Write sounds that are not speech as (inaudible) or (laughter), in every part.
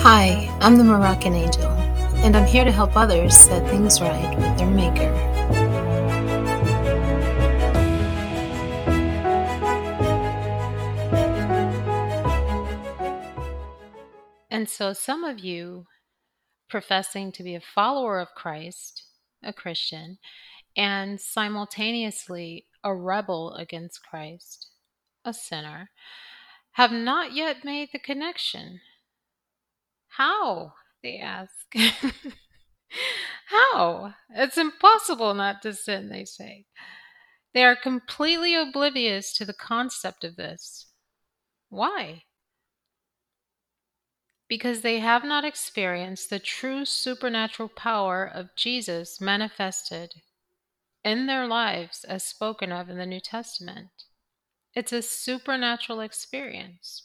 Hi, I'm the Moroccan Angel, and I'm here to help others set things right with their Maker. And so, some of you professing to be a follower of Christ, a Christian, and simultaneously a rebel against Christ, a sinner, have not yet made the connection how? They ask. (laughs) How? It's impossible not to sin, they say. They are completely oblivious to the concept of this. Why? Because they have not experienced the true supernatural power of Jesus manifested in their lives as spoken of in the New Testament. It's a supernatural experience.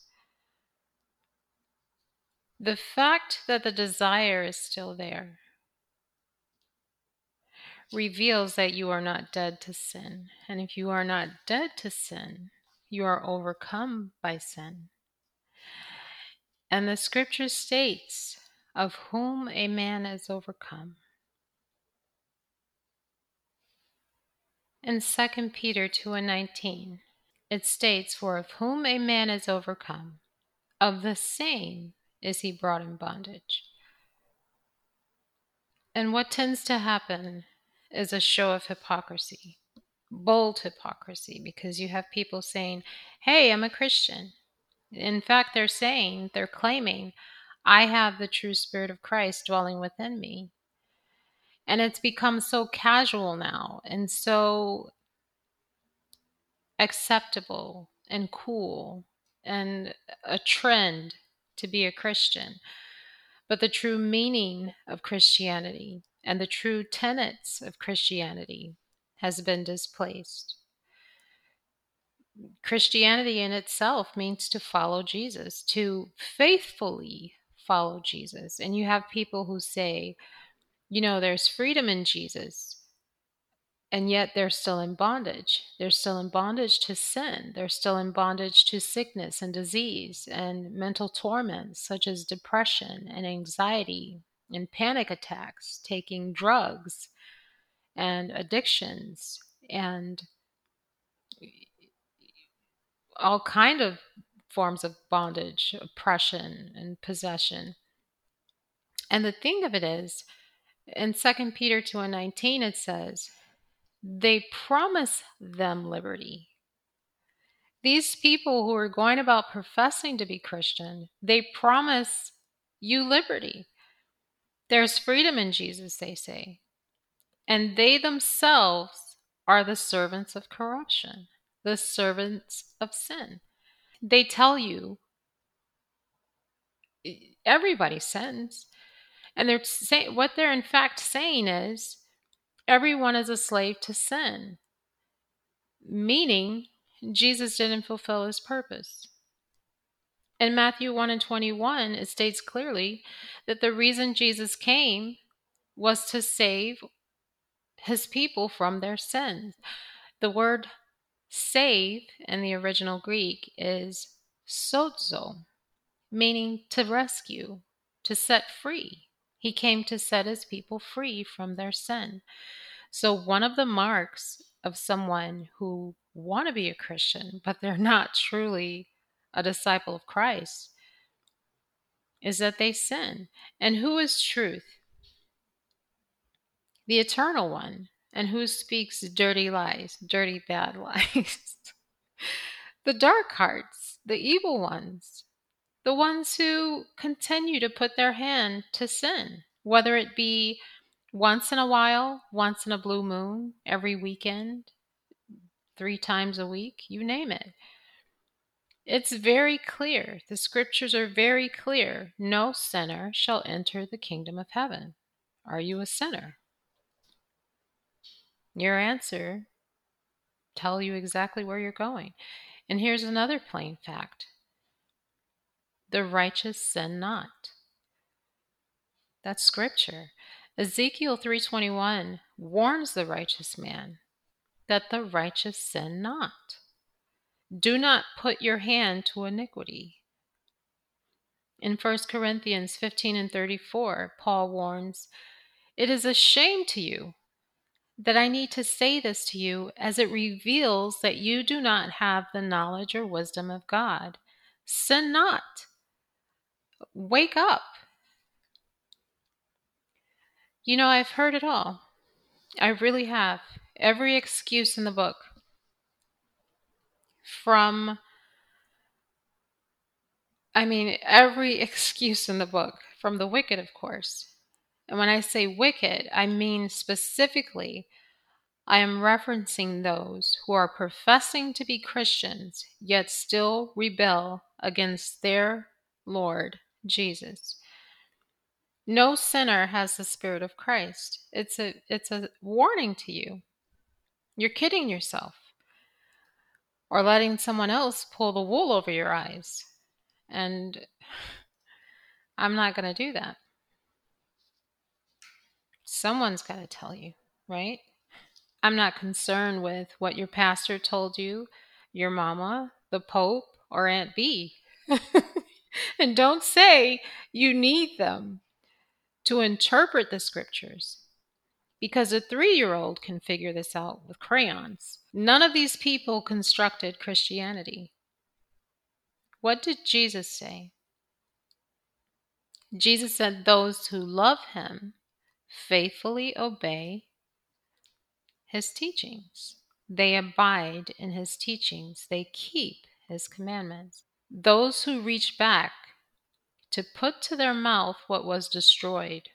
The fact that the desire is still there reveals that you are not dead to sin. And if you are not dead to sin, you are overcome by sin. And the scripture states, of whom a man is overcome. In 2 Peter 2 and 19, it states, For of whom a man is overcome, of the same is he brought in bondage. And what tends to happen is a show of hypocrisy, bold hypocrisy, because you have people saying, Hey, I'm a Christian. In fact, they're saying, they're claiming, I have the true Spirit of Christ dwelling within me. And it's become so casual now and so acceptable and cool and a trend to be a Christian. But the true meaning of Christianity and the true tenets of Christianity has been displaced. Christianity in itself means to follow Jesus, to faithfully follow Jesus. And you have people who say, you know, there's freedom in Jesus and yet they're still in bondage. They're still in bondage to sin. They're still in bondage to sickness and disease and mental torments such as depression and anxiety and panic attacks, taking drugs and addictions and all kind of forms of bondage, oppression and possession. And the thing of it is, in 2 Peter 2 and 19 it says, they promise them liberty. These people who are going about professing to be Christian, they promise you liberty. There's freedom in Jesus, they say. And they themselves are the servants of corruption, the servants of sin. They tell you everybody sins. And they're saying what they're in fact saying is everyone is a slave to sin, meaning Jesus didn't fulfill his purpose. In Matthew 1 and 21, it states clearly that the reason Jesus came was to save his people from their sins. The word save in the original Greek is sozo, meaning to rescue, to set free. He came to set his people free from their sin. So, one of the marks of someone who want to be a Christian, but they're not truly a disciple of Christ, is that they sin. And who is truth? The eternal one. And who speaks dirty lies, dirty, bad (laughs) lies? the dark hearts, the evil ones the ones who continue to put their hand to sin, whether it be once in a while, once in a blue moon, every weekend, three times a week, you name it. It's very clear. The scriptures are very clear. No sinner shall enter the kingdom of heaven. Are you a sinner? Your answer tell you exactly where you're going. And here's another plain fact the righteous sin not. That's scripture. Ezekiel 3:21 warns the righteous man that the righteous sin not. Do not put your hand to iniquity. In 1 Corinthians 15 and 34, Paul warns, It is a shame to you that I need to say this to you, as it reveals that you do not have the knowledge or wisdom of God. Sin not. Wake up. You know, I've heard it all. I really have. Every excuse in the book. From, I mean, every (laughs) excuse in the book. From the wicked, of course. And when I say wicked, I mean specifically, I am referencing those who are professing to be Christians, yet still rebel against their Lord Jesus. No sinner has the spirit of Christ. It's a it's a warning to you. You're kidding yourself. Or letting someone else pull the wool over your eyes. And (sighs) I'm not going to do that. Someone's got to tell you, right? I'm not concerned with what your pastor told you, your mama, the Pope, or Aunt B. (laughs) and don't say you need them to interpret the scriptures because a three year old can figure this out with crayons. None of these people constructed Christianity. What did Jesus say? Jesus said, Those who love him faithfully obey his teachings. They abide in his teachings, they keep his commandments. Those who reach back to put to their mouth what was destroyed.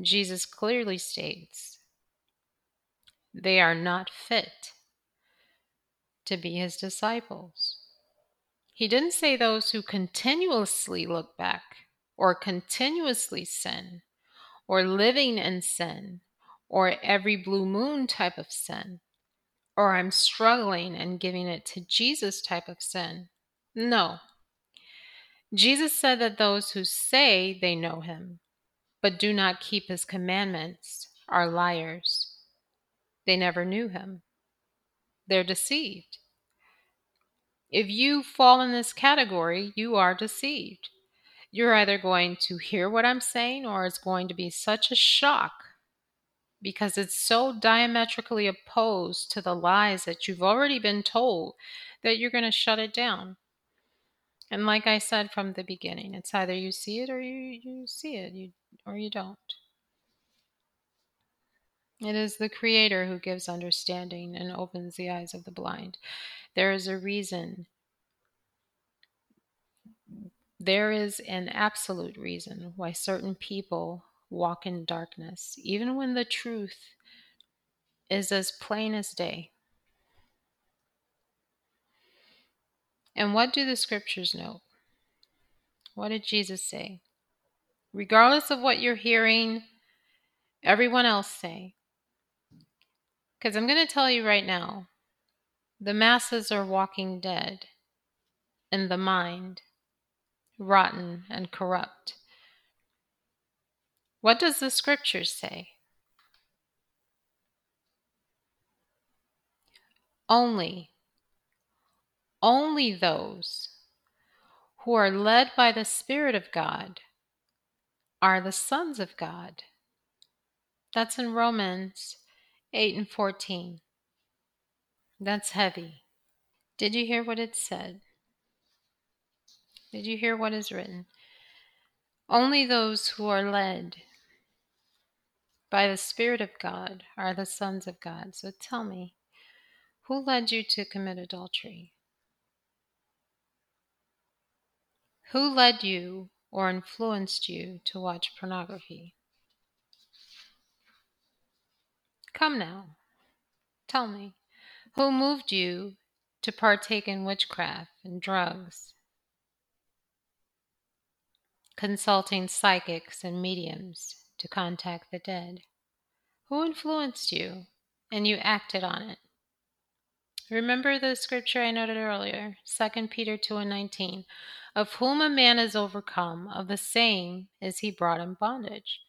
Jesus clearly states they are not fit to be his disciples. He didn't say those who continuously look back or continuously sin or living in sin or every blue moon type of sin or I'm struggling and giving it to Jesus type of sin. No, Jesus said that those who say they know him, but do not keep his commandments, are liars. They never knew him. They're deceived. If you fall in this category, you are deceived. You're either going to hear what I'm saying or it's going to be such a shock because it's so diametrically opposed to the lies that you've already been told that you're going to shut it down. And like I said from the beginning, it's either you see it or you, you see it, you, or you don't. It is the Creator who gives understanding and opens the eyes of the blind. There is a reason. There is an absolute reason why certain people walk in darkness, even when the truth is as plain as day. And what do the scriptures note? What did Jesus say? Regardless of what you're hearing everyone else say, because I'm going to tell you right now the masses are walking dead in the mind, rotten and corrupt. What does the scriptures say? Only only those who are led by the Spirit of God are the sons of God. That's in Romans 8 and 14. That's heavy. Did you hear what it said? Did you hear what is written? Only those who are led by the Spirit of God are the sons of God. So tell me, who led you to commit adultery? Who led you or influenced you to watch pornography? Come now, tell me, who moved you to partake in witchcraft and drugs? Consulting psychics and mediums to contact the dead. Who influenced you and you acted on it? Remember the scripture I noted earlier, 2 Peter 2 and 19. Of whom a man is overcome, of the same is he brought in bondage.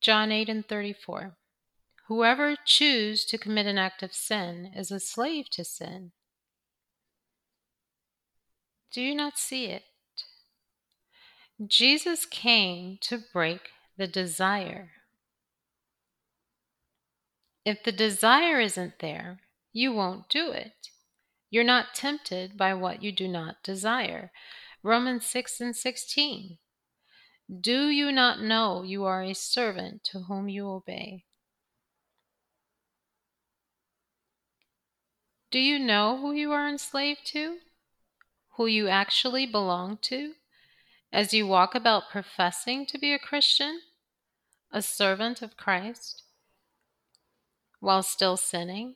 John 8 and 34. Whoever choose to commit an act of sin is a slave to sin. Do you not see it? Jesus came to break the desire. If the desire isn't there, you won't do it. You're not tempted by what you do not desire. Romans 6 and 16. Do you not know you are a servant to whom you obey? Do you know who you are enslaved to? Who you actually belong to? As you walk about professing to be a Christian, a servant of Christ, while still sinning?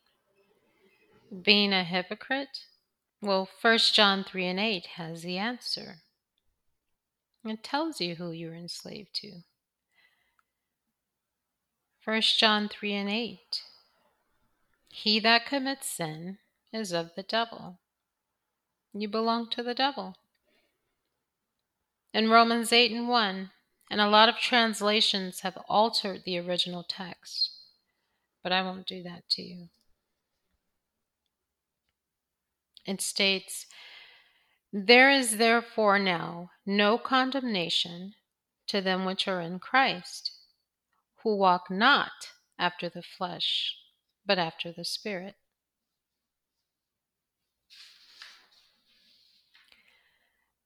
Being a hypocrite? Well, 1 John 3 and 8 has the answer. It tells you who you're enslaved to. 1 John 3 and 8. He that commits sin is of the devil. You belong to the devil. In Romans 8 and 1, and a lot of translations have altered the original text, but I won't do that to you. It states, there is therefore now no condemnation to them which are in Christ, who walk not after the flesh, but after the Spirit.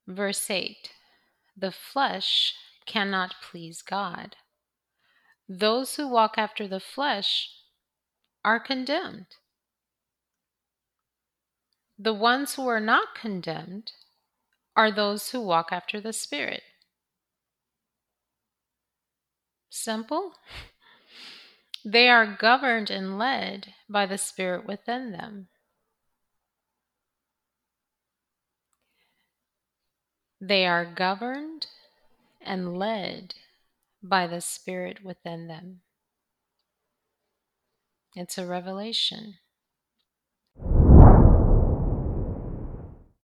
Verse 8 The flesh cannot please God. Those who walk after the flesh are condemned. The ones who are not condemned are those who walk after the Spirit. Simple. (laughs) They are governed and led by the Spirit within them. They are governed and led by the Spirit within them. It's a revelation.